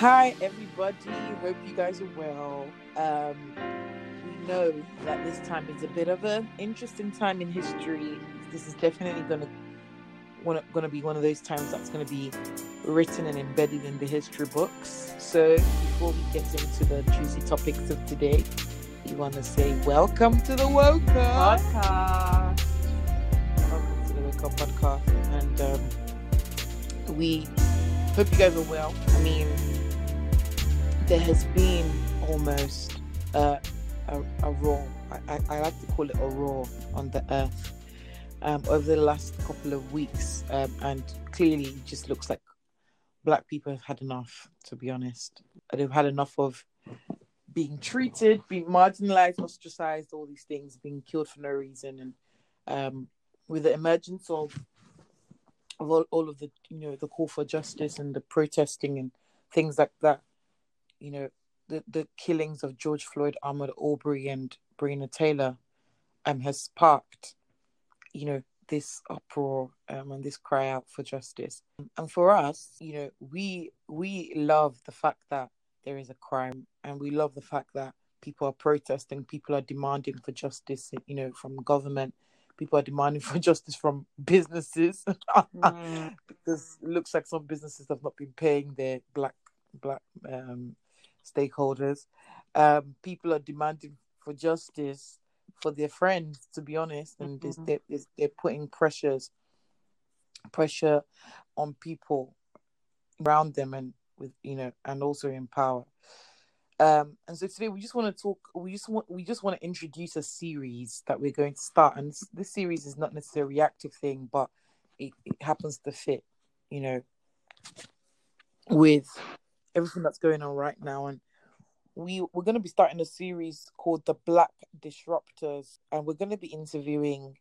Hi, everybody. Hope you guys are well. Um, we know that this time is a bit of an interesting time in history. This is definitely going to going to be one of those times that's going to be written and embedded in the history books. So, before we get into the juicy topics of today, we want to say welcome to the Woke podcast. Welcome to the Wake Up podcast, and um, we hope you guys are well. I mean, there has been almost a, a roar. I, I, like to call it a roar on the earth um, over the last couple of weeks, um, and clearly, it just looks like black people have had enough. To be honest, they've had enough of being treated, being marginalized, ostracized, all these things, being killed for no reason, and um, with the emergence of of all, all of the you know the call for justice and the protesting and things like that, you know the the killings of George Floyd, Ahmaud Arbery, and Breonna Taylor, um, has sparked, you know, this uproar um, and this cry out for justice. And for us, you know, we we love the fact that there is a crime, and we love the fact that people are protesting, people are demanding for justice, you know, from government. People are demanding for justice from businesses mm. because it looks like some businesses have not been paying their black black um, stakeholders. Um, people are demanding for justice for their friends, to be honest, and mm-hmm. they're, they're putting pressures pressure on people around them and with you know and also in power um and so today we just want to talk we just want we just want to introduce a series that we're going to start and this, this series is not necessarily a reactive thing but it, it happens to fit you know with everything that's going on right now. And we we're going to be starting a series called the black disruptors and we're going to be interviewing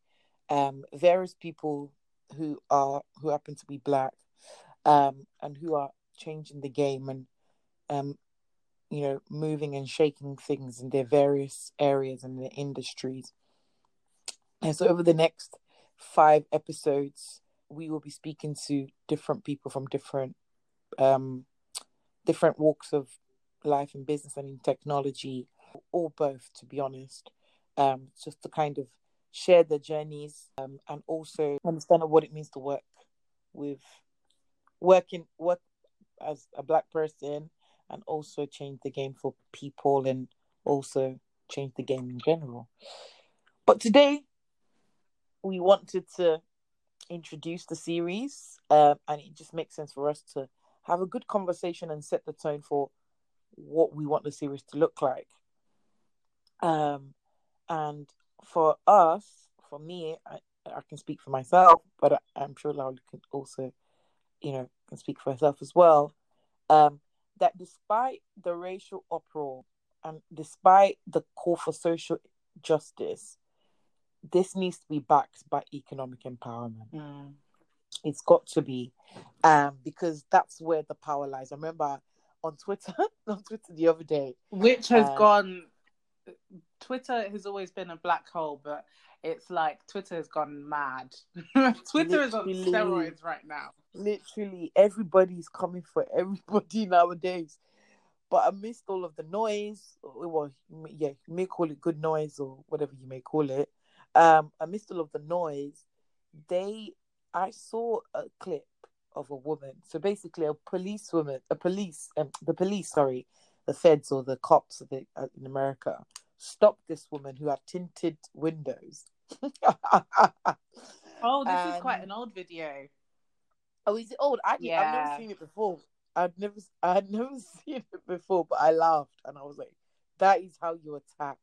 um various people who are who happen to be black um and who are changing the game and um you know moving and shaking things in their various areas and their industries. And so over the next five episodes we will be speaking to different people from different um different walks of life and business and in technology, or both, to be honest, um, just to kind of share their journeys um, and also understand what it means to work with working work as a black person and also change the game for people and also change the game in general. But today we wanted to introduce the series um, and it just makes sense for us to have a good conversation and set the tone for what we want the series to look like. Um, and for us, for me, I, I can speak for myself, but I, am sure Laura can also, you know, can speak for herself as well. Um, that despite the racial uproar and despite the call for social justice, this needs to be backed by economic empowerment. Mm it's got to be um because that's where the power lies. I remember on twitter on twitter the other day which has um, gone twitter has always been a black hole but it's like twitter has gone mad. Twitter is on steroids right now. Literally everybody's coming for everybody nowadays. But amidst all of the noise well yeah you may call it good noise or whatever you may call it um amidst all of the noise they I saw a clip of a woman. So basically, a police woman, a police, um, the police, sorry, the feds or the cops the, uh, in America stopped this woman who had tinted windows. oh, this is quite an old video. Oh, is it old? I yeah. I've never seen it before. I'd never, I had never seen it before, but I laughed and I was like, "That is how you attack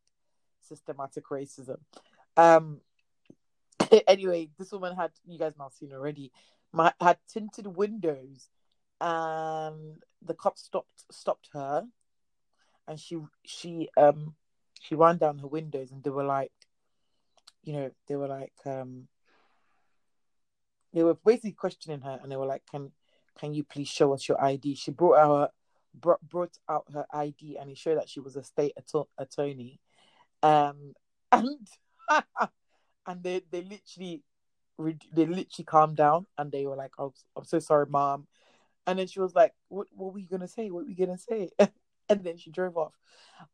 systematic racism." Um, anyway, this woman had you guys might have seen already. My, had tinted windows, and the cops stopped stopped her, and she she um she ran down her windows, and they were like, you know, they were like um they were basically questioning her, and they were like, can can you please show us your ID? She brought out brought, brought out her ID, and it showed that she was a state attorney, um and. And they they literally they literally calmed down and they were like, "Oh, I'm so sorry, mom." And then she was like, "What? What were you gonna say? What were you gonna say?" and then she drove off.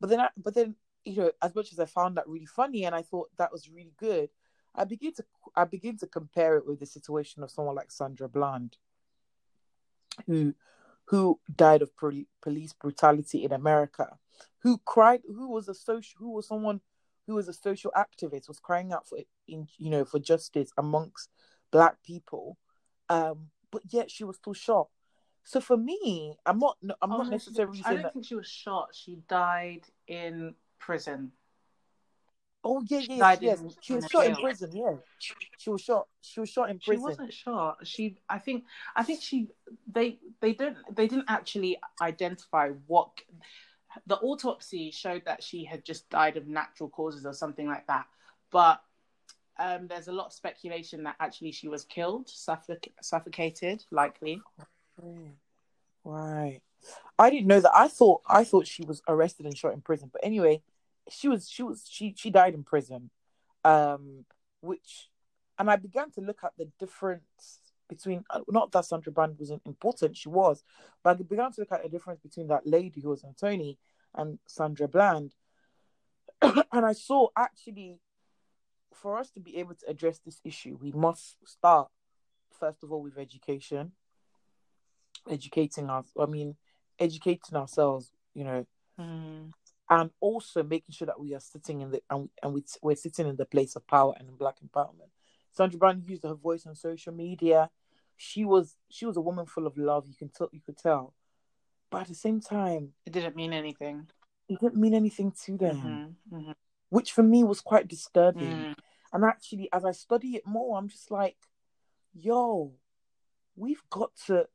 But then, I, but then, you know, as much as I found that really funny, and I thought that was really good, I begin to I begin to compare it with the situation of someone like Sandra Bland, who who died of police brutality in America, who cried, who was a social, who was someone who was a social activist, was crying out for in you know for justice amongst black people, um, but yet she was still shot. So for me, I'm not I'm oh, not necessarily. She, I don't that... think she was shot. She died in prison. Oh yeah, yeah, yes. In, she was shot jail. in prison. Yeah, she was shot. She was shot in prison. She wasn't shot. She, I think, I think she. They, they don't. They didn't actually identify what. The autopsy showed that she had just died of natural causes or something like that. But um, there's a lot of speculation that actually she was killed, suffoc- suffocated, likely. Right. I didn't know that. I thought I thought she was arrested and shot in prison. But anyway, she was she was she she died in prison um which and i began to look at the difference between uh, not that sandra bland wasn't important she was but i began to look at the difference between that lady who was Tony and sandra bland and i saw actually for us to be able to address this issue we must start first of all with education. Educating us i mean educating ourselves you know. Mm and also making sure that we are sitting in the and, and we, we're sitting in the place of power and in black empowerment. Sandra Bland used her voice on social media she was she was a woman full of love you can tell you could tell. But at the same time it didn't mean anything. it didn't mean anything to them. Mm-hmm, mm-hmm. which for me was quite disturbing. Mm. and actually as i study it more i'm just like yo we've got to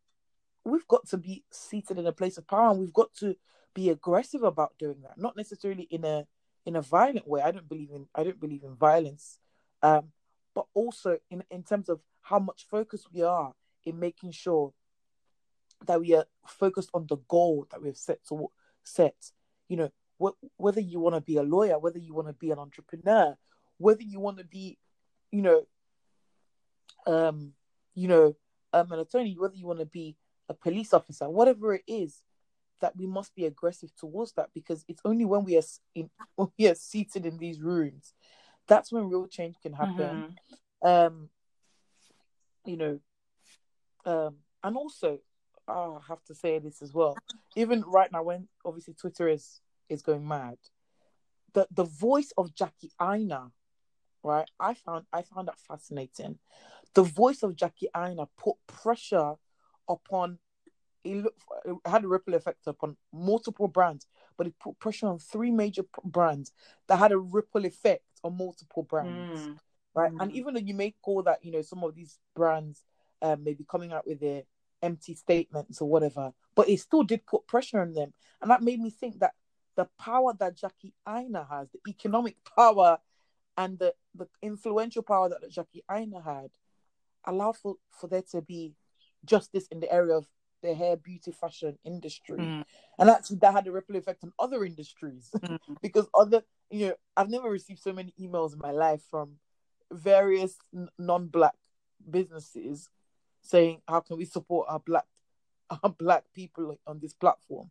we've got to be seated in a place of power and we've got to be aggressive about doing that. Not necessarily in a in a violent way. I don't believe in i don't believe in violence. Um but also in in terms of how much focus we are in making sure that we are focused on the goal that we've set to set. You know wh- whether you want to be a lawyer whether you want to be an entrepreneur whether you want to be you know um you know um an attorney whether you want to be a police officer whatever it is that we must be aggressive towards that because it's only when we are in, when we are seated in these rooms that's when real change can happen. Mm-hmm. um you know um and also oh, i have to say this as well. Even right now when obviously twitter is is going mad the the voice of jackie aina right? I found i found that fascinating. The voice of jackie aina put pressure upon it, looked, it had a ripple effect upon multiple brands, but it put pressure on three major brands that had a ripple effect on multiple brands, mm. right? Mm. And even though you may call that, you know, some of these brands um, maybe coming out with their empty statements or whatever, but it still did put pressure on them, and that made me think that the power that Jackie Aina has, the economic power, and the the influential power that Jackie Aina had, allowed for for there to be justice in the area of the hair, beauty, fashion industry, mm. and actually that had a ripple effect on other industries mm. because other, you know, I've never received so many emails in my life from various n- non-black businesses saying how can we support our black our black people on this platform,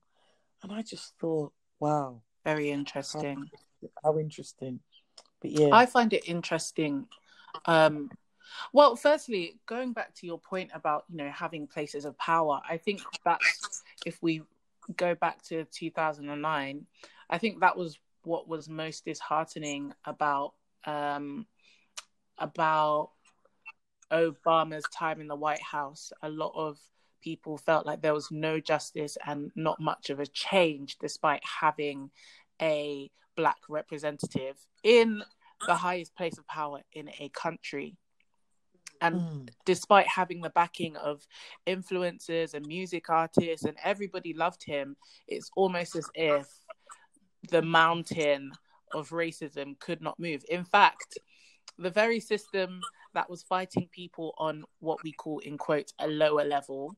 and I just thought, wow, very interesting. How, how interesting, but yeah, I find it interesting. Um, well, firstly, going back to your point about you know having places of power, I think that's if we go back to 2009, I think that was what was most disheartening about um, about Obama's time in the White House. A lot of people felt like there was no justice and not much of a change, despite having a black representative in the highest place of power in a country. And mm. despite having the backing of influencers and music artists, and everybody loved him, it's almost as if the mountain of racism could not move. In fact, the very system that was fighting people on what we call, in quotes, a lower level,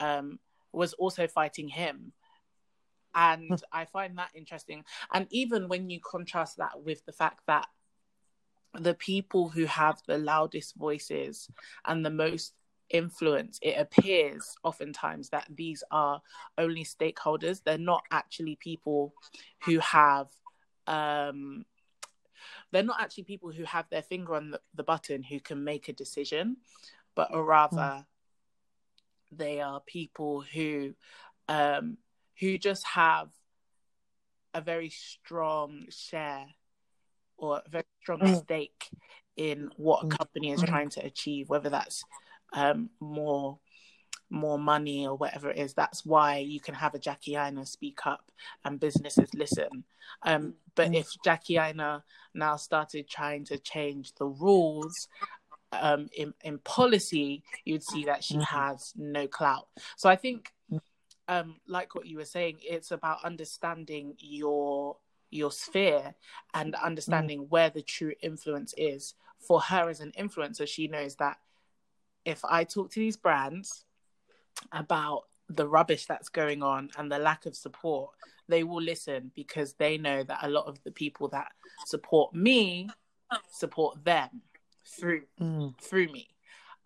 um, was also fighting him. And hmm. I find that interesting. And even when you contrast that with the fact that the people who have the loudest voices and the most influence, it appears oftentimes that these are only stakeholders. They're not actually people who have um they're not actually people who have their finger on the, the button who can make a decision, but rather mm. they are people who um who just have a very strong share or a very strong mm. stake in what a mm. company is mm. trying to achieve, whether that's um, more more money or whatever it is. That's why you can have a Jackie Aina speak up and businesses listen. Um, but if Jackie Aina now started trying to change the rules um, in, in policy, you'd see that she has no clout. So I think um, like what you were saying, it's about understanding your your sphere and understanding mm. where the true influence is. For her as an influencer, she knows that if I talk to these brands about the rubbish that's going on and the lack of support, they will listen because they know that a lot of the people that support me support them through mm. through me.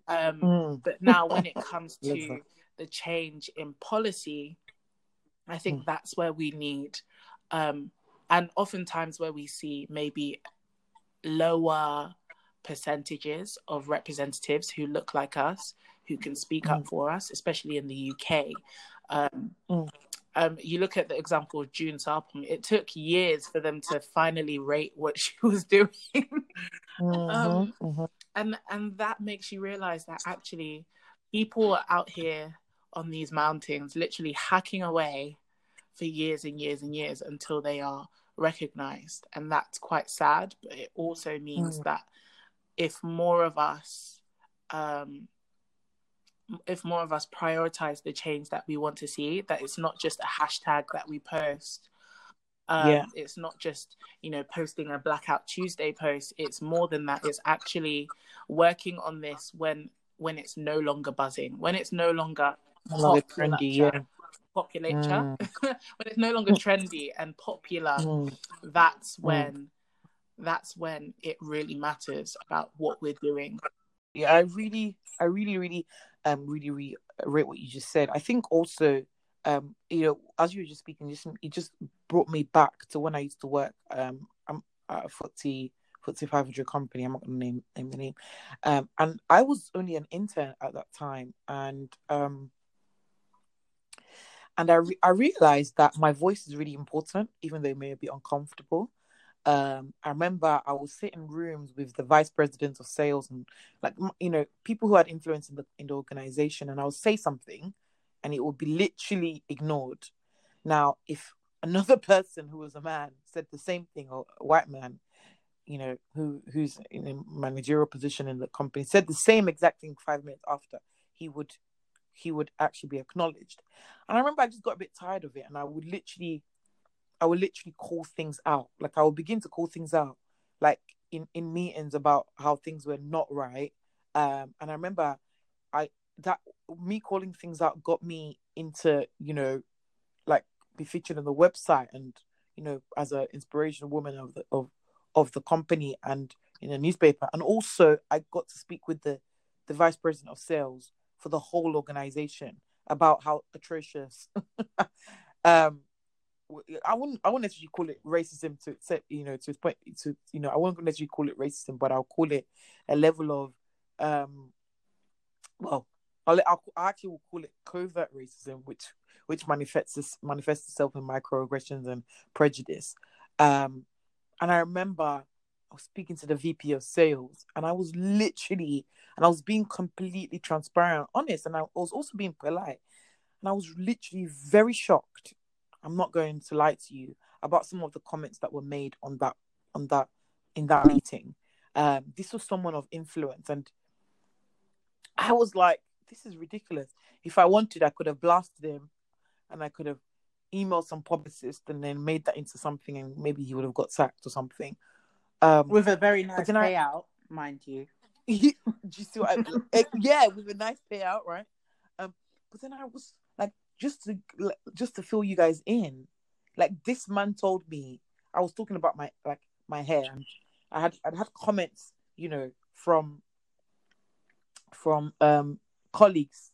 Um, mm. But now, when it comes to the change in policy, I think mm. that's where we need, um, and oftentimes where we see maybe lower percentages of representatives who look like us, who can speak mm. up for us, especially in the UK. Um, mm. um, you look at the example of June Sarpong, it took years for them to finally rate what she was doing. mm-hmm, um, mm-hmm. And and that makes you realize that actually people are out here on these mountains, literally hacking away for years and years and years until they are recognized. And that's quite sad, but it also means mm. that if more of us, um, if more of us prioritize the change that we want to see, that it's not just a hashtag that we post. Um, yeah. It's not just, you know, posting a Blackout Tuesday post. It's more than that. It's actually working on this when when it's no longer buzzing, when it's no longer longer trendy, yeah. Popular mm. when it's no longer trendy and popular mm. that's mm. when mm. that's when it really matters about what we're doing yeah i really i really really um really really rate what you just said i think also um you know as you were just speaking just it just brought me back to when i used to work um i'm at a FTSE FTSE 500 company. I'm not going to name name the name. Um, and I was only an intern at that time, and um, and I, re- I realized that my voice is really important, even though it may be uncomfortable. Um, I remember I would sit in rooms with the vice president of sales and like you know people who had influence in the in the organization, and I would say something, and it would be literally ignored. Now, if another person who was a man said the same thing, or a white man, you know, who who's in a managerial position in the company said the same exact thing five minutes after, he would he would actually be acknowledged. And I remember I just got a bit tired of it and I would literally I would literally call things out. Like I would begin to call things out like in, in meetings about how things were not right. Um and I remember I that me calling things out got me into, you know, like be featured on the website and, you know, as an inspirational woman of the of of the company and in a newspaper. And also I got to speak with the the vice president of sales for the whole organization about how atrocious um I wouldn't I wouldn't necessarily call it racism to say you know to point to you know I wouldn't necessarily call it racism but I'll call it a level of um well I'll, I'll I actually will call it covert racism which which manifests manifests itself in microaggressions and prejudice. Um and I remember I was speaking to the VP of sales and I was literally and I was being completely transparent, honest, and I was also being polite. And I was literally very shocked. I'm not going to lie to you about some of the comments that were made on that on that in that meeting. Um, this was someone of influence, and I was like, "This is ridiculous." If I wanted, I could have blasted him, and I could have emailed some publicist and then made that into something, and maybe he would have got sacked or something. Um, With a very nice payout, I, mind you. Do you see what I, eh, yeah, with a nice payout, right? Um, but then I was like, just to just to fill you guys in, like this man told me I was talking about my like my hair, and I had I'd had comments, you know, from from um colleagues,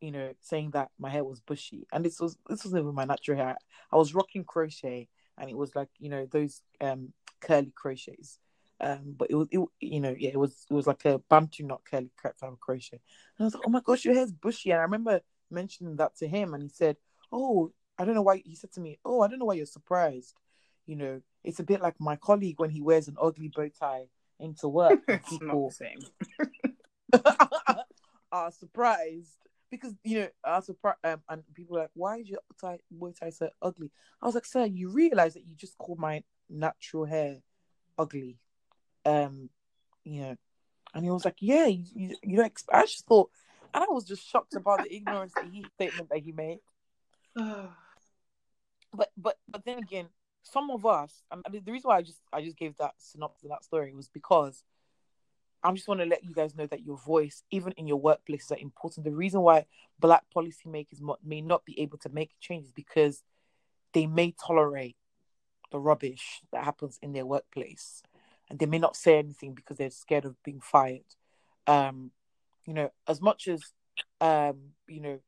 you know, saying that my hair was bushy, and this was this wasn't even my natural hair. I was rocking crochet, and it was like you know those um curly crochets. Um, but it was, it, you know, yeah, it was, it was like a bantu knot curly type of crochet. And I was like, oh my gosh, your hair's bushy. And I remember mentioning that to him, and he said, oh, I don't know why. He said to me, oh, I don't know why you're surprised. You know, it's a bit like my colleague when he wears an ugly bow tie into work. people same. are surprised because you know are surprised um, and people are like, why is your tie bow tie so ugly? I was like, sir, you realize that you just called my natural hair ugly um, you know, and he was like, "Yeah, you, you, you don't." I just thought, and I was just shocked about the ignorance that he statement that he made. but but but then again, some of us, and the reason why I just I just gave that synopsis of that story was because I just want to let you guys know that your voice, even in your workplaces, are important. The reason why black policymakers may not be able to make changes because they may tolerate the rubbish that happens in their workplace and they may not say anything because they're scared of being fired. Um, you know, as much as um, you know,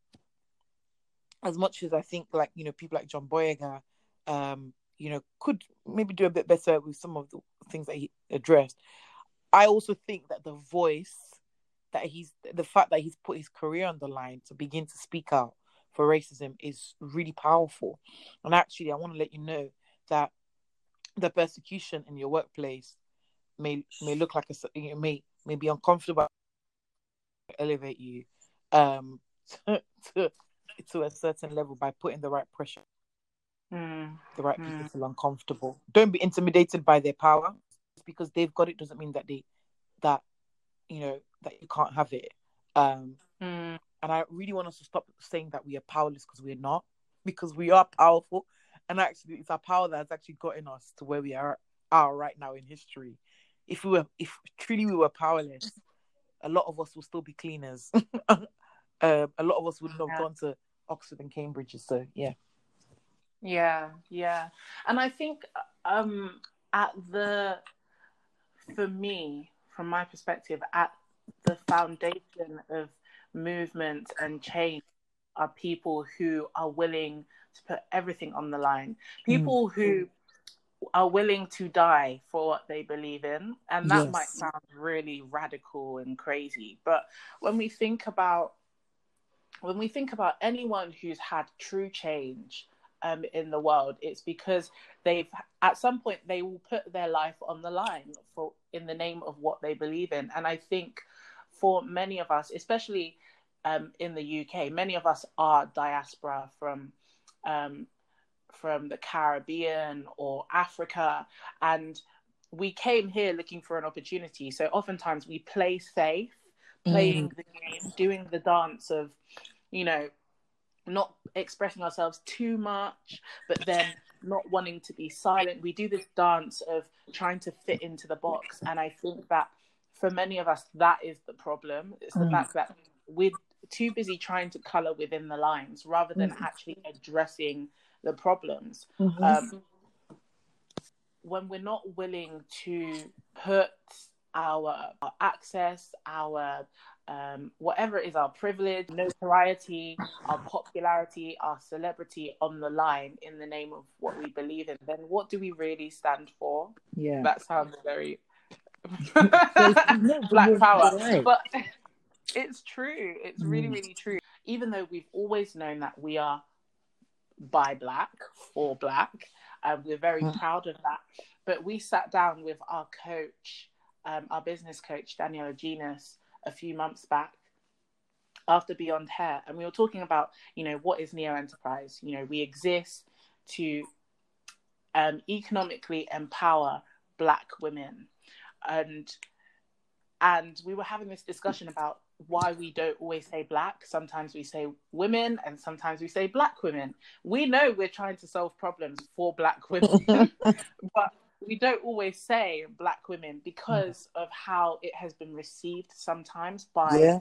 as much as I think like, you know, people like John Boyega, um, you know, could maybe do a bit better with some of the things that he addressed. I also think that the voice that he's the fact that he's put his career on the line to begin to speak out for racism is really powerful. And actually, I want to let you know that the persecution in your workplace may may look like a you may may be uncomfortable elevate you um to, to, to a certain level by putting the right pressure. Mm. the right mm. people feel uncomfortable. Don't be intimidated by their power. Just because they've got it doesn't mean that they that you know that you can't have it. Um mm. and i really want us to stop saying that we are powerless because we're not. Because we are powerful. And actually it's our power that has actually gotten us to where we are are right now in history if we were if truly we were powerless, a lot of us will still be cleaners. um, a lot of us wouldn't have yeah. gone to Oxford and Cambridge. So yeah. Yeah, yeah. And I think um at the for me, from my perspective, at the foundation of movement and change are people who are willing to put everything on the line. People mm. who are willing to die for what they believe in. And that yes. might sound really radical and crazy. But when we think about when we think about anyone who's had true change um, in the world, it's because they've at some point they will put their life on the line for in the name of what they believe in. And I think for many of us, especially um, in the UK, many of us are diaspora from um, from the Caribbean or Africa, and we came here looking for an opportunity. So oftentimes we play safe, playing mm. the game, doing the dance of, you know, not expressing ourselves too much, but then not wanting to be silent. We do this dance of trying to fit into the box. And I think that for many of us, that is the problem. It's the mm. fact that we're too busy trying to color within the lines rather than mm. actually addressing the problems. Mm-hmm. Um, when we're not willing to put our, our access, our um, whatever is our privilege, notoriety, our popularity, our celebrity on the line in the name of what we believe in, then what do we really stand for? Yeah. That sounds very black power. Right. But it's true. It's really, mm. really true. Even though we've always known that we are by black for black. Um, we're very mm. proud of that. But we sat down with our coach, um, our business coach, Daniela Genus, a few months back after Beyond Hair, and we were talking about, you know, what is Neo Enterprise? You know, we exist to um, economically empower Black women, and and we were having this discussion about why we don't always say black. Sometimes we say women and sometimes we say black women. We know we're trying to solve problems for black women, but we don't always say black women because of how it has been received sometimes by yeah.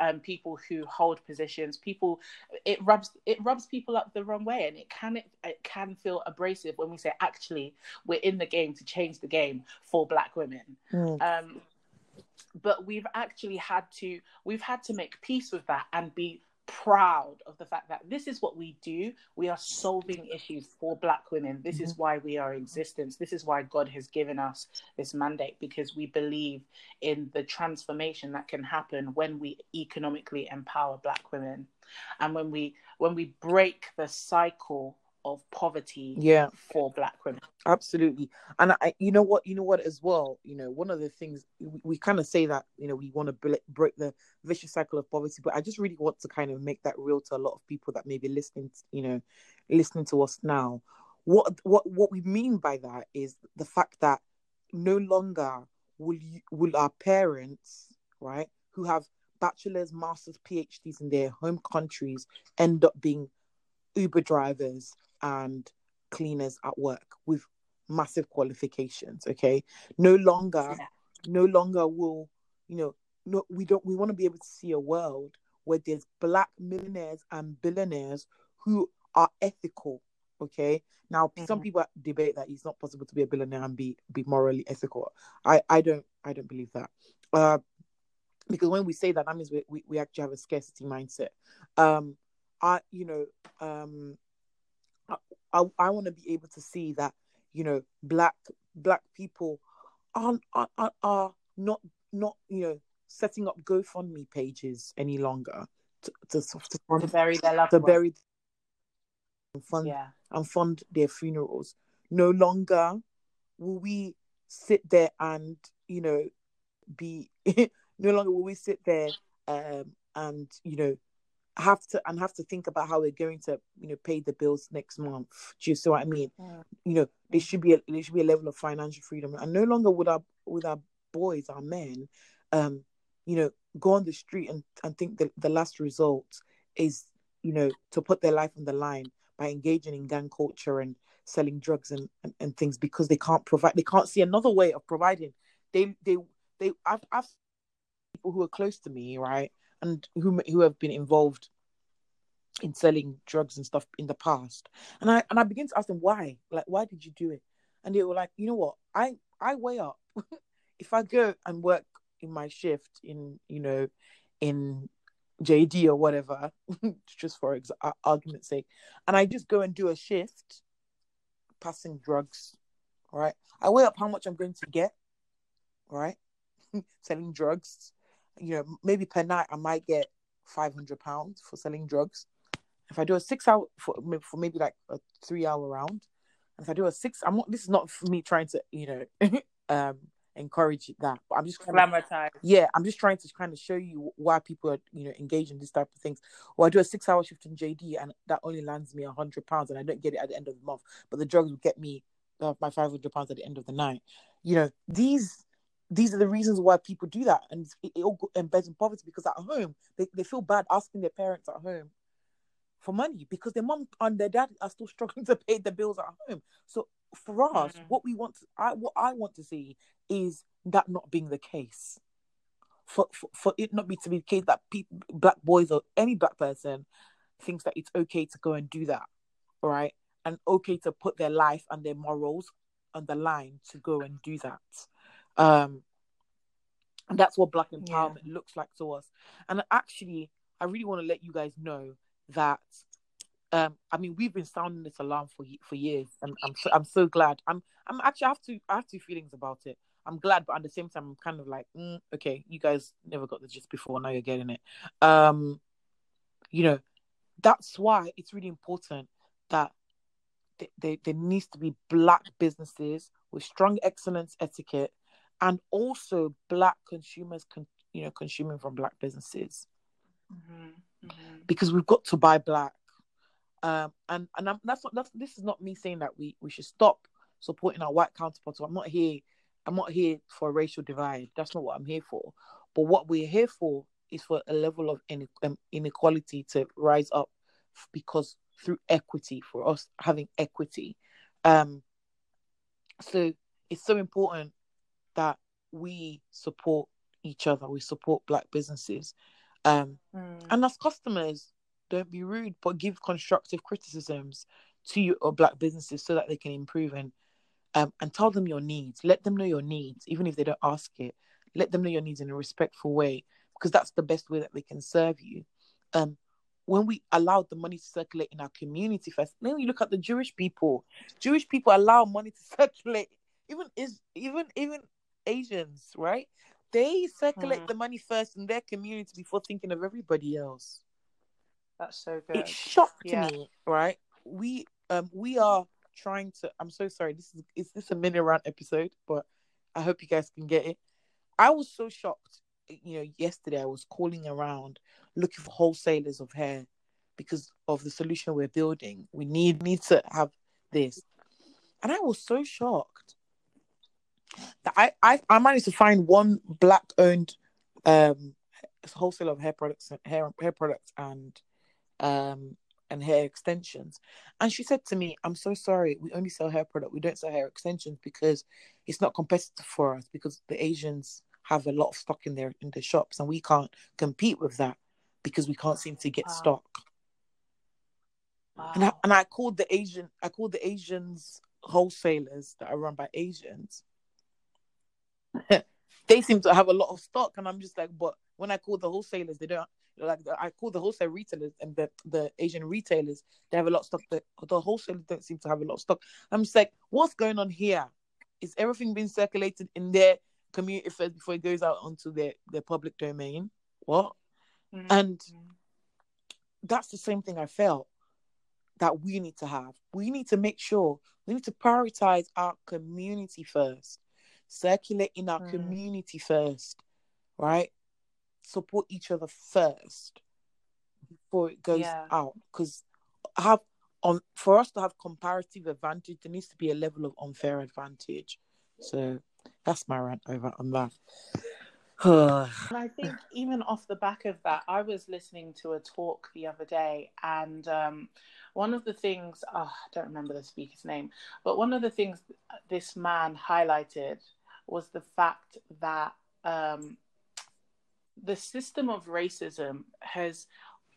um, people who hold positions. People, it rubs it rubs people up the wrong way, and it can it, it can feel abrasive when we say actually we're in the game to change the game for black women. Mm. Um, but we've actually had to we've had to make peace with that and be proud of the fact that this is what we do. We are solving issues for black women. This mm-hmm. is why we are in existence. This is why god has given us this mandate because we believe in the transformation that can happen when we economically empower black women. And when we when we break the cycle of poverty yeah. for black women. Absolutely. And i you know what you know what as well you know one of the things we, we kind of say that you know we want to break the vicious cycle of poverty but i just really want to kind of make that real to a lot of people that may be listening to, you know listening to us now. What what what we mean by that is the fact that no longer will you, will our parents right who have bachelor's masters phds in their home countries end up being uber drivers and cleaners at work with massive qualifications okay? No longer yeah. no longer will you know no we don't we want to be able to see a world where there's black millionaires and billionaires who are ethical okay? Now mm-hmm. some people debate that it's not possible to be a billionaire and be be morally ethical. I i don't i don't believe that. Uh because when we say that that means we, we, we actually have a scarcity mindset. Um i you know um I, I want to be able to see that you know black black people are, are are not not you know setting up GoFundMe pages any longer to to, to, fund, to bury their loved to bury and fund yeah. and fund their funerals. No longer will we sit there and you know be no longer will we sit there um and you know have to and have to think about how we're going to you know pay the bills next month. Do you see what i mean? Yeah. you know there should be a there should be a level of financial freedom. And no longer would our with our boys our men um you know go on the street and and think that the last result is you know to put their life on the line by engaging in gang culture and selling drugs and, and, and things because they can't provide they can't see another way of providing. They they they I've, I've people who are close to me right and who who have been involved in selling drugs and stuff in the past. And I and I begin to ask them why, like why did you do it? And they were like, you know what, I I weigh up if I go and work in my shift in you know in JD or whatever, just for ex- uh, argument's sake, and I just go and do a shift passing drugs, right? I weigh up how much I'm going to get, right? selling drugs you know, maybe per night I might get five hundred pounds for selling drugs. If I do a six hour for for maybe like a three hour round, if I do a six, I'm not. This is not for me trying to you know um encourage that, but I'm just glamorize. Yeah, I'm just trying to kind of show you why people are you know engaged in this type of things. Or I do a six hour shift in JD and that only lands me a hundred pounds and I don't get it at the end of the month, but the drugs will get me uh, my five hundred pounds at the end of the night. You know these these are the reasons why people do that. And it, it all embeds in poverty because at home they, they feel bad asking their parents at home for money because their mom and their dad are still struggling to pay the bills at home. So for us mm-hmm. what we want to, I, what i want to see is that not being the case. For, for, for it not be to be the case that people black boys or any black person thinks that it's okay to go and do that right? And okay to put their life and their morals on the line to go and do that um, and that's what black empowerment yeah. looks like to us. And actually, I really want to let you guys know that. Um, I mean, we've been sounding this alarm for for years, and I'm so, I'm so glad. I'm I'm actually I have two I have two feelings about it. I'm glad, but at the same time, I'm kind of like, mm, okay, you guys never got the gist before, now you're getting it. Um, you know, that's why it's really important that there, there needs to be black businesses with strong excellence etiquette and also black consumers con- you know consuming from black businesses. Mm-hmm. Mm-hmm. because we've got to buy black. Um and and I'm, that's not that's this is not me saying that we we should stop supporting our white counterparts. I'm not here i'm not here for a racial divide. That's not what i'm here for. But what we're here for is for a level of um, inequality to rise up because through equity for us having equity. Um so it's so important that we support each other, we support black businesses. Um, mm. And as customers, don't be rude, but give constructive criticisms to your black businesses so that they can improve and um, and tell them your needs. Let them know your needs, even if they don't ask it. let them know your needs in a respectful way because that's the best way that they can serve you. Um, when we allowed the money to circulate in our community first, then you look at the Jewish people. Jewish people allow money to circulate. Even is even even Asians, right? They circulate Mm. the money first in their community before thinking of everybody else. That's so good. It shocked Yeah. me, right? We um we are trying to. I'm so sorry. This is is this a mini rant episode, but I hope you guys can get it. I was so shocked. You know, yesterday I was calling around looking for wholesalers of hair because of the solution we're building. We need need to have this, and I was so shocked I I, I managed to find one black owned um wholesaler of hair products hair hair products and um and hair extensions. And she said to me i'm so sorry we only sell hair product we don't sell hair extensions because it's not competitive for us because the asians have a lot of stock in their in the shops and we can't compete with that because we can't seem to get Wow. stock. And I, and I called the asian i called the asians wholesalers that are run by asians they seem to have a lot of stock and i'm just like but when i call the wholesalers they don't like i call the wholesale retailers and the, the asian retailers they have a lot of stock the, the wholesalers don't seem to have a lot of stock. I'm just like what's going on here? Is everything being circulated in their community first before it goes out onto their their public domain? What? Mm. and that's the same thing I felt that we need to have. We need to make sure we need to prioritize our community first, circulate in our Mm. community first, right? Support each other first before it goes Yeah. out. Because have on for us to have comparative advantage, there needs to be a level of unfair advantage. So that's my rant over on that. And I think even off the back of that, I was listening to a talk the other day, and um, one of the things oh, I don't remember the speaker's name, but one of the things this man highlighted was the fact that um, the system of racism has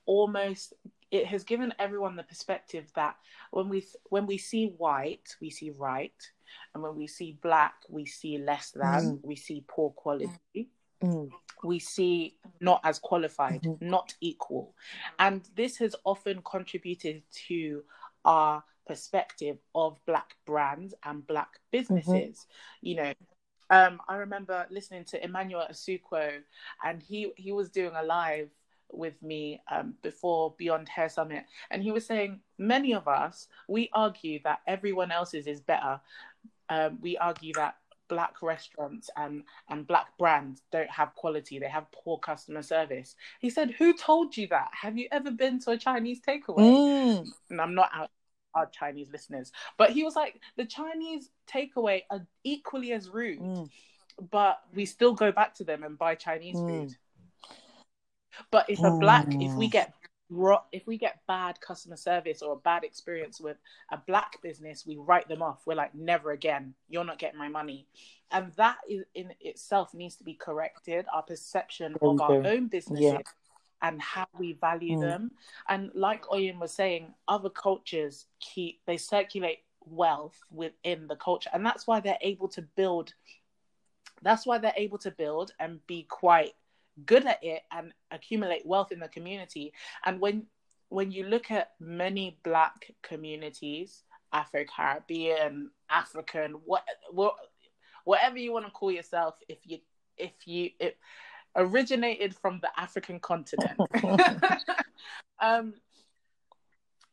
almost it has given everyone the perspective that when we when we see white we see right and when we see black we see less than we see poor quality Mm. we see not as qualified, Mhm. not equal. And this has often contributed to our perspective of black brands and black businesses. You know, um, I remember listening to Emmanuel Asukwo, and he he was doing a live with me um, before Beyond Hair Summit, and he was saying many of us we argue that everyone else's is better. Um, we argue that black restaurants and and black brands don't have quality they have poor customer service he said who told you that have you ever been to a chinese takeaway Mm. and i'm not out our chinese listeners but he was like the chinese takeaway are equally as rude Mm. but we still go back to them and buy chinese Mm. food but if a black if we Mm. get if we get bad customer service or a bad experience with a black business we write them off we're like never again you're not getting my money and that is in itself needs to be corrected our perception There of our own businesses Yeah. And how we value Mm. them and like oyen was saying other cultures keep they circulate wealth within the culture and that's why they're able to build that's why they're able to build and be quite good at it and accumulate wealth in the community and when when you look at many black communities afro caribbean african what, what whatever you want to call yourself if you if you it originated from the african continent. Um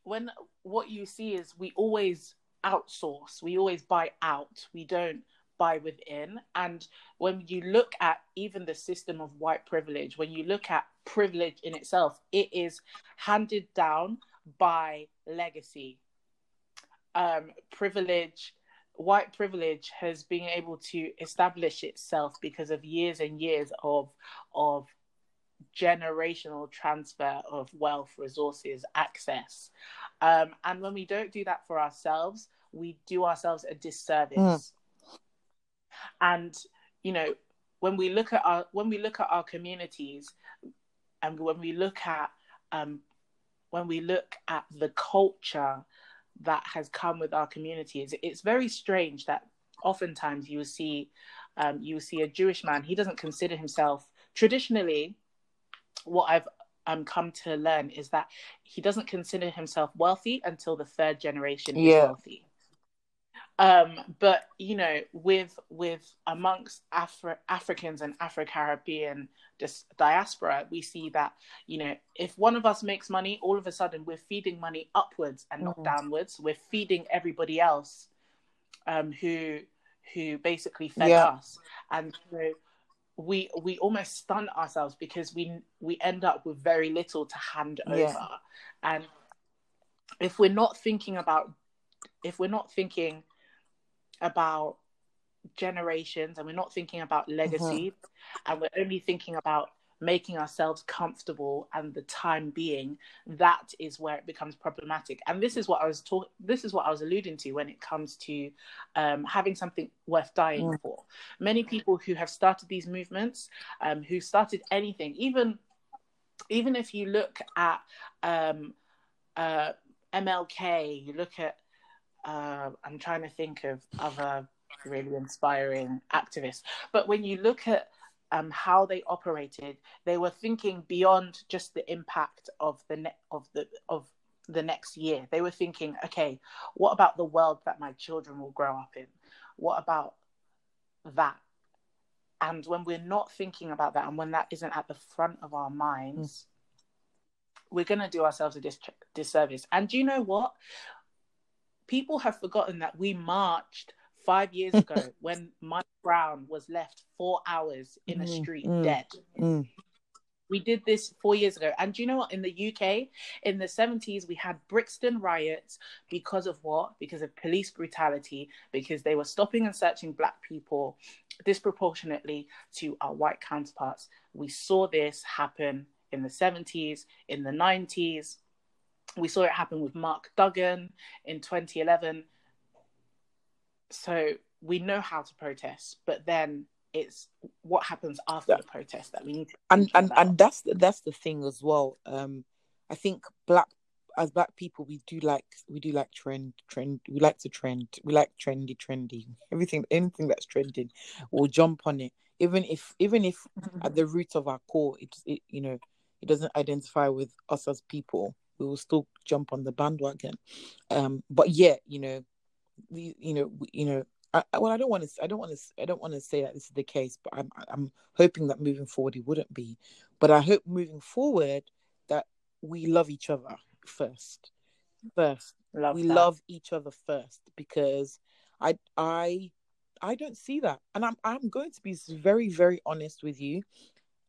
when what you see is we always outsource we always buy out we don't buy within. And when you look at even the system of white privilege when you look at privilege in itself it is handed down by legacy. Um privilege white privilege has been able to establish itself because of years and years of of generational transfer of wealth resources access um, and when we don't do that for ourselves we do ourselves a disservice Mm. and you know when we look at our when we look at our communities and when we look at um, when we look at the culture that has come with our communities it's very strange that oftentimes you will see um, you will see a Jewish man. He doesn't consider himself traditionally. What I've um, come to learn is that he doesn't consider himself wealthy until the third generation is wealthy. Um, but you know, with with amongst Afri- Africans and Afro Caribbean dis- diaspora, we see that you know, if one of us makes money, all of a sudden we're feeding money upwards and not Mhm. downwards. We're feeding everybody else um, who who basically fed Yeah. us, and so we we almost stun ourselves because we we end up with very little to hand Yeah. over, and if we're not thinking about if we're not thinking about generations and we're not thinking about legacy and we're only thinking about making ourselves comfortable and the time being that is where it becomes problematic. And this is what i was talking this is what i was alluding to when it comes to um, having something worth dying Mm. for. Many people who have started these movements um, who started anything even even if you look at um, uh, mlk you look at uh, i'm trying to think of other really inspiring activists but when you look at um, how they operated, they were thinking beyond just the impact of the ne- of the of the next year. They were thinking, okay, what about the world that my children will grow up in? What about that? And when we're not thinking about that, and when that isn't at the front of our minds, we're going to do ourselves a dis- disservice. And do you know what? People have forgotten that we marched five years ago when Mike Brown was left four hours in a Mm, street mm. dead. Mm. We did this four years ago. And do you know what? In the UK, in the 70s, we had Brixton riots because of what? Because of police brutality, because they were stopping and searching Black people disproportionately to our white counterparts. We saw this happen in the 70s, in the 90s. We saw it happen with Mark Duggan in 2011. So we know how to protest, but then it's what happens after Yeah. the protest that we need to and and about. and that's the, that's the thing as well um i think black as black people we do like we do like trend trend we like to trend we like trendy trendy everything anything that's trending we'll jump on it even if even if at the root of our core it, it you know it doesn't identify with us as people we will still jump on the bandwagon um but yeah you know the you know we- you know I, I- well, I don't want to. I don't want to. I don't want to say that this is the case, but I'm. I'm hoping that moving forward it wouldn't be. But I hope moving forward that we love each other first. First, love we that. love each other first because I. I. I don't see that, and I'm. I'm going to be very, very honest with you.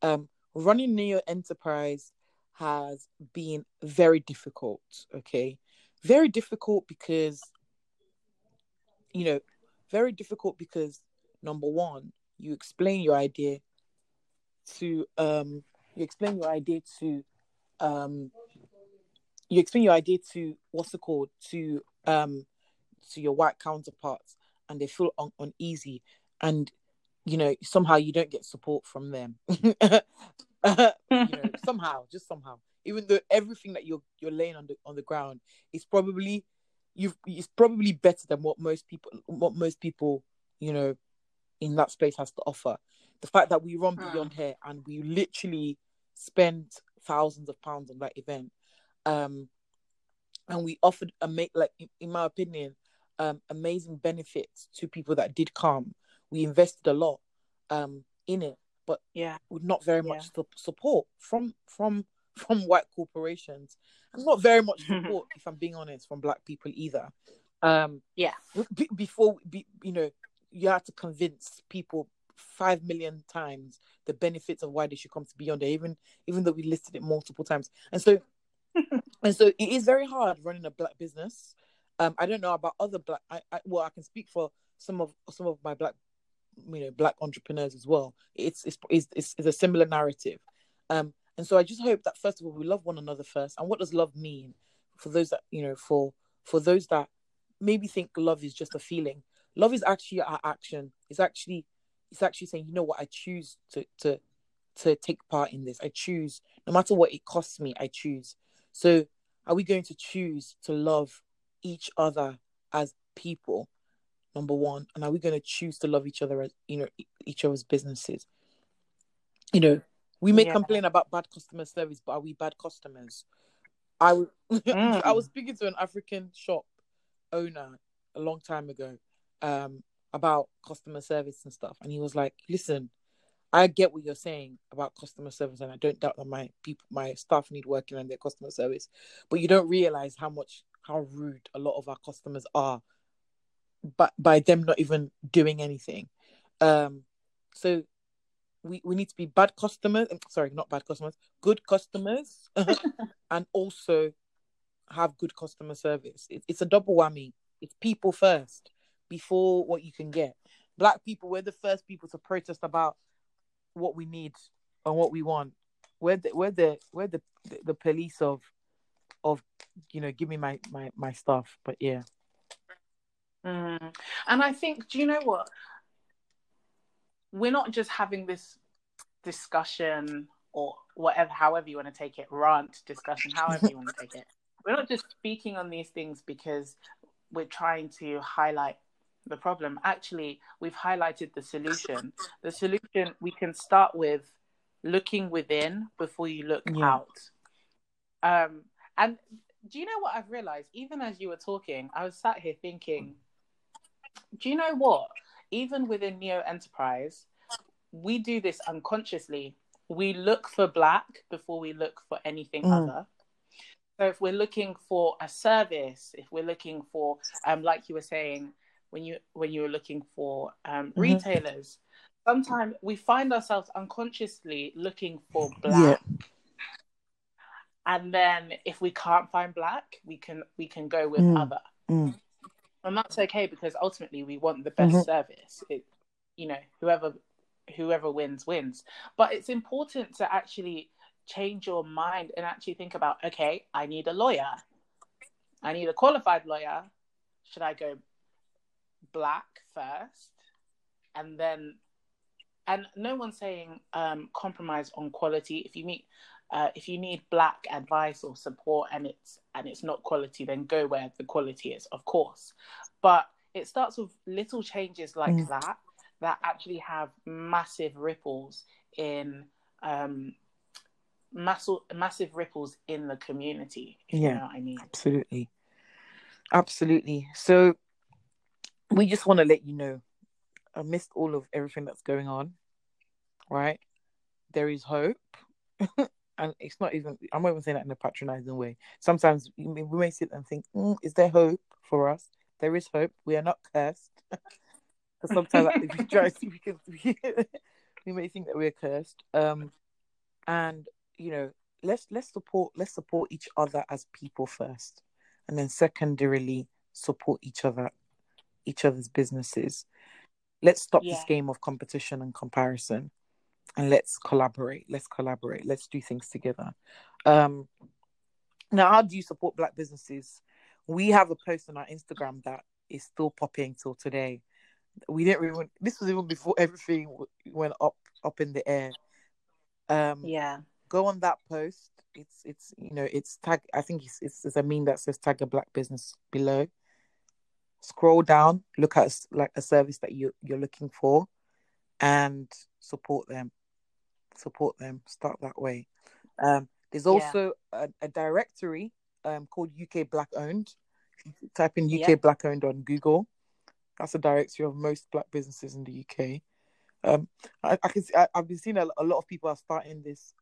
Um, running Neo Enterprise has been very difficult. Okay, very difficult because you know very difficult because number one you explain your idea to um you explain your idea to um you explain your idea to what's it called to um to your white counterparts and they feel un- uneasy and you know somehow you don't get support from them you know somehow just somehow. Even though everything that you're you're laying on the on the ground is probably you've it's probably better than what most people what most people you know in that space has to offer. The fact that we run Hmm. beyond here and we literally spend thousands of pounds on that event um and we offered a make like in, in my opinion um amazing benefits to people that did come. We invested a lot um in it but yeah. with not very much su- support from from from white corporations. And not very much support if i'm being honest from black people either. Um Yeah. be, before be, you know you had to convince people five million times the benefits of why they should come to beyond there even even though we listed it multiple times. And so and so it is very hard running a black business. Um i don't know about other black I, I well i can speak for some of some of my black you know black entrepreneurs as well. It's it's it's, it's, it's a similar narrative. Um and so i just hope that first of all we love one another first. And what does love mean for those that you know for for those that maybe think love is just a feeling? Love is actually our action. It's actually it's actually saying you know what? I choose to to to take part in this. I choose no matter what it costs me i choose. So are we going to choose to love each other as people Number one, and are we going to choose to love each other as you know each other's businesses? You know, we may Yeah. complain about bad customer service, but are we bad customers? I Mm. I was speaking to an African shop owner a long time ago um, about customer service and stuff, and he was like, "Listen, I get what you're saying about customer service, and I don't doubt that my people, my staff need working on their customer service, but you don't realize how much how rude a lot of our customers are, but by them not even doing anything. Um, so we we need to be bad customers. Sorry, not bad customers, good customers, and also have good customer service. It, it's a double whammy. It's people first before what you can get. Black people, we're the first people to protest about what we need and what we want. We're the we're the we're the the, the police of of you know give me my my my stuff. But yeah, Mm. And I think, do you know what? We're not just having this discussion or whatever, however you want to take it, rant discussion, however you want to take it. We're not just speaking on these things because we're trying to highlight the problem. Actually, we've highlighted the solution. The solution we can start with looking within before you look Yeah. out. Um, and do you know what I've realized? Even as you were talking, I was sat here thinking, do you know what? Even within Neo Enterprise, we do this unconsciously. We look for black before we look for anything Mm. other. So if we're looking for a service, if we're looking for, um, like you were saying, when you when you were looking for um, Mhm. retailers, sometimes we find ourselves unconsciously looking for black. And then if we can't find black, we can we can go with Mm. other Mm. And that's okay because ultimately we want the best Mhm. service. It you know whoever whoever wins wins. But it's important to actually change your mind and actually think about okay i need a lawyer. I need a qualified lawyer. Should i go black first? And then and no one's saying um, compromise on quality. If you meet uh, if you need black advice or support and it's and it's not quality then go where the quality is of course but it starts with little changes like Mm. that that actually have massive ripples in um massive massive ripples in the community if Yeah. you know what i mean Absolutely. Absolutely. So we just want to let you know, amidst all of everything that's going on, right? There is hope. and it's not even, I'm not even saying that in a patronizing way. Sometimes we may, we sit and think, "Mm, is there hope for us? There is hope. We are not cursed. Because sometimes like, we try to, we, can, we may think that we're cursed. Um, and, you know, let's let's support let's support each other as people first and then secondarily support each other each other's businesses let's stop this game of competition and comparison and let's collaborate let's collaborate let's do things together um now how do you support black businesses we have a post on our instagram that is still popping till today we didn't even this was even before everything went up up in the air um yeah go on that post. It's it's you know it's tag. I think it's it's, it's a meme that says tag a black business below. Scroll down, look at like a service that you you're looking for, and support them. Support them. Start that way. Um, there's Yeah. also a, a directory um called UK Black Owned. Type in UK Yeah. Black Owned on Google. That's a directory of most black businesses in the UK. Um, I, I can see, I, I've been seeing a, a lot of people are starting this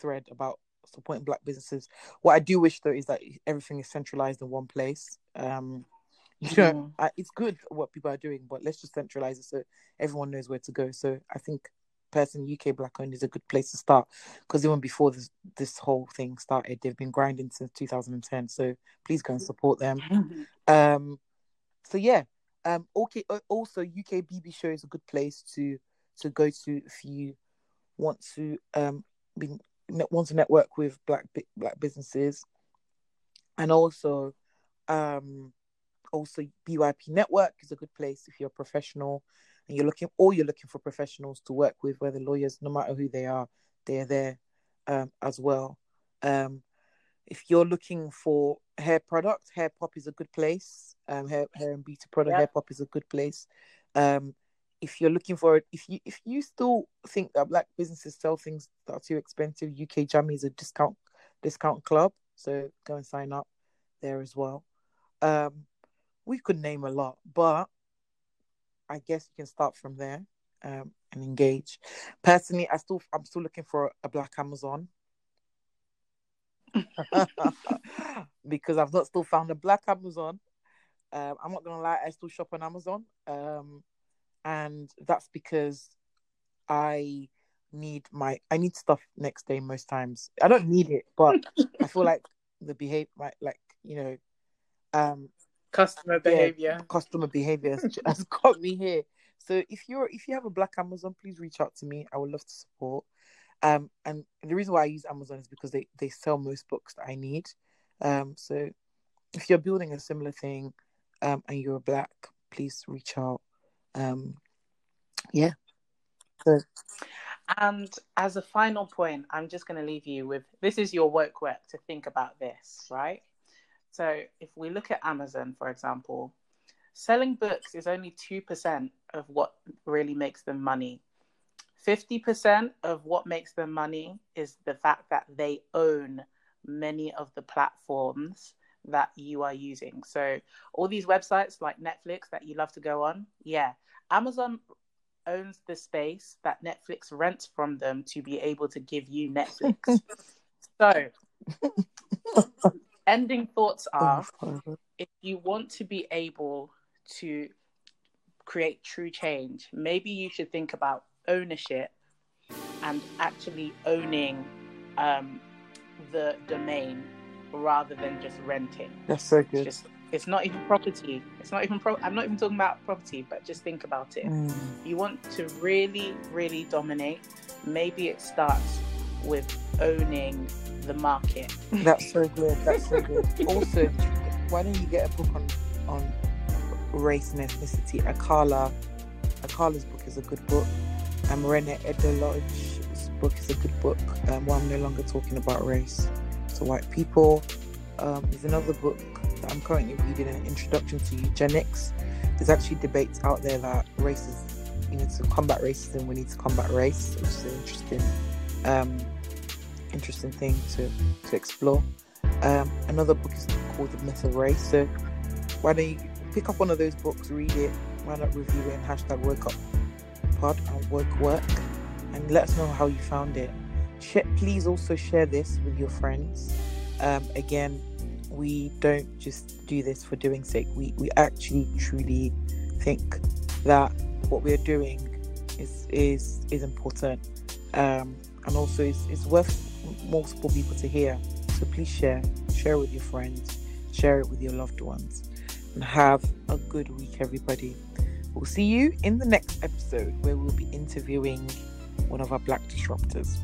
thread about supporting black businesses. What I do wish though is that everything is centralized in one place. Um, you know. I, it's good what people are doing, but let's just centralize it so everyone knows where to go. So I think person UK black owned is a good place to start because even before this this whole thing started, they've been grinding since 2010. So please go and support them. Um, so yeah, um, okay. uh, Also, UK BB show is a good place to to go to if you want to um be want to network with black black businesses, and also um also BYP Network is a good place if you're a professional and you're looking or you're looking for professionals to work with, whether lawyers, no matter who they are, they're there um as well. Um, if you're looking for hair products, Hair Pop is a good place. Um, hair, hair and beauty product, Yeah. Hair Pop is a good place. Um, if you're looking for it, if you if you still think that black businesses sell things that are too expensive, UK Jammy is a discount discount club, so go and sign up there as well. Um, we could name a lot, but I guess you can start from there um, and engage. Personally, I still I'm still looking for a black Amazon because I've not still found a black Amazon. Um, I'm not gonna lie, I still shop on Amazon, um, and that's because I need my I need stuff next day most times. I don't need it, but I feel like the behavior, like, like you know, um, Customer behavior. customer behavior has, has got me here. So if you're if you have a black Amazon, please reach out to me. I would love to support. Um, and the reason why I use Amazon is because they they sell most books that I need. Um, so if you're building a similar thing, um, and you're black, please reach out. Um, yeah. So And as a final point, I'm just going to leave you with this is your work work to think about this, right? So if we look at Amazon, for example, selling books is only 2% of what really makes them money. 50% of what makes them money is the fact that they own many of the platforms that you are using. So all these websites like Netflix that you love to go on, yeah, Amazon owns the space that Netflix rents from them to be able to give you Netflix. so, ending thoughts are if you want to be able to create true change, maybe you should think about ownership and actually owning um, the domain rather than just renting. that's so It's good. just it's not even property. It's not even pro. I'm not even talking about property, but just think about it. Mm, You want to really, really dominate. Maybe it starts with owning the market. that's so good. That's so good. also, why don't you get a book on on race and ethnicity? Akala, Akala's book is a good book. And Reni Eddo-Lodge's book is a good book. Um, where I'm no longer talking about race to white people. Um, there's another book that I'm currently reading, an introduction to eugenics. There's actually debates out there that race is, you know, to combat racism, we need to combat race, which is an interesting, um, interesting thing to to explore. Um, another book is called The Myth of Race. So why don't you pick up one of those books, read it, why not review it and hashtag work up pod and work work and let us know how you found it. Please also share this with your friends. Um, again, we don't just do this for doing sake. We we actually truly think that what we're doing is is is important um, and also is, is worth multiple people to hear. So please share, share it with your friends, share it with your loved ones, and have a good week, everybody. We'll see you in the next episode where we'll be interviewing one of our black disruptors.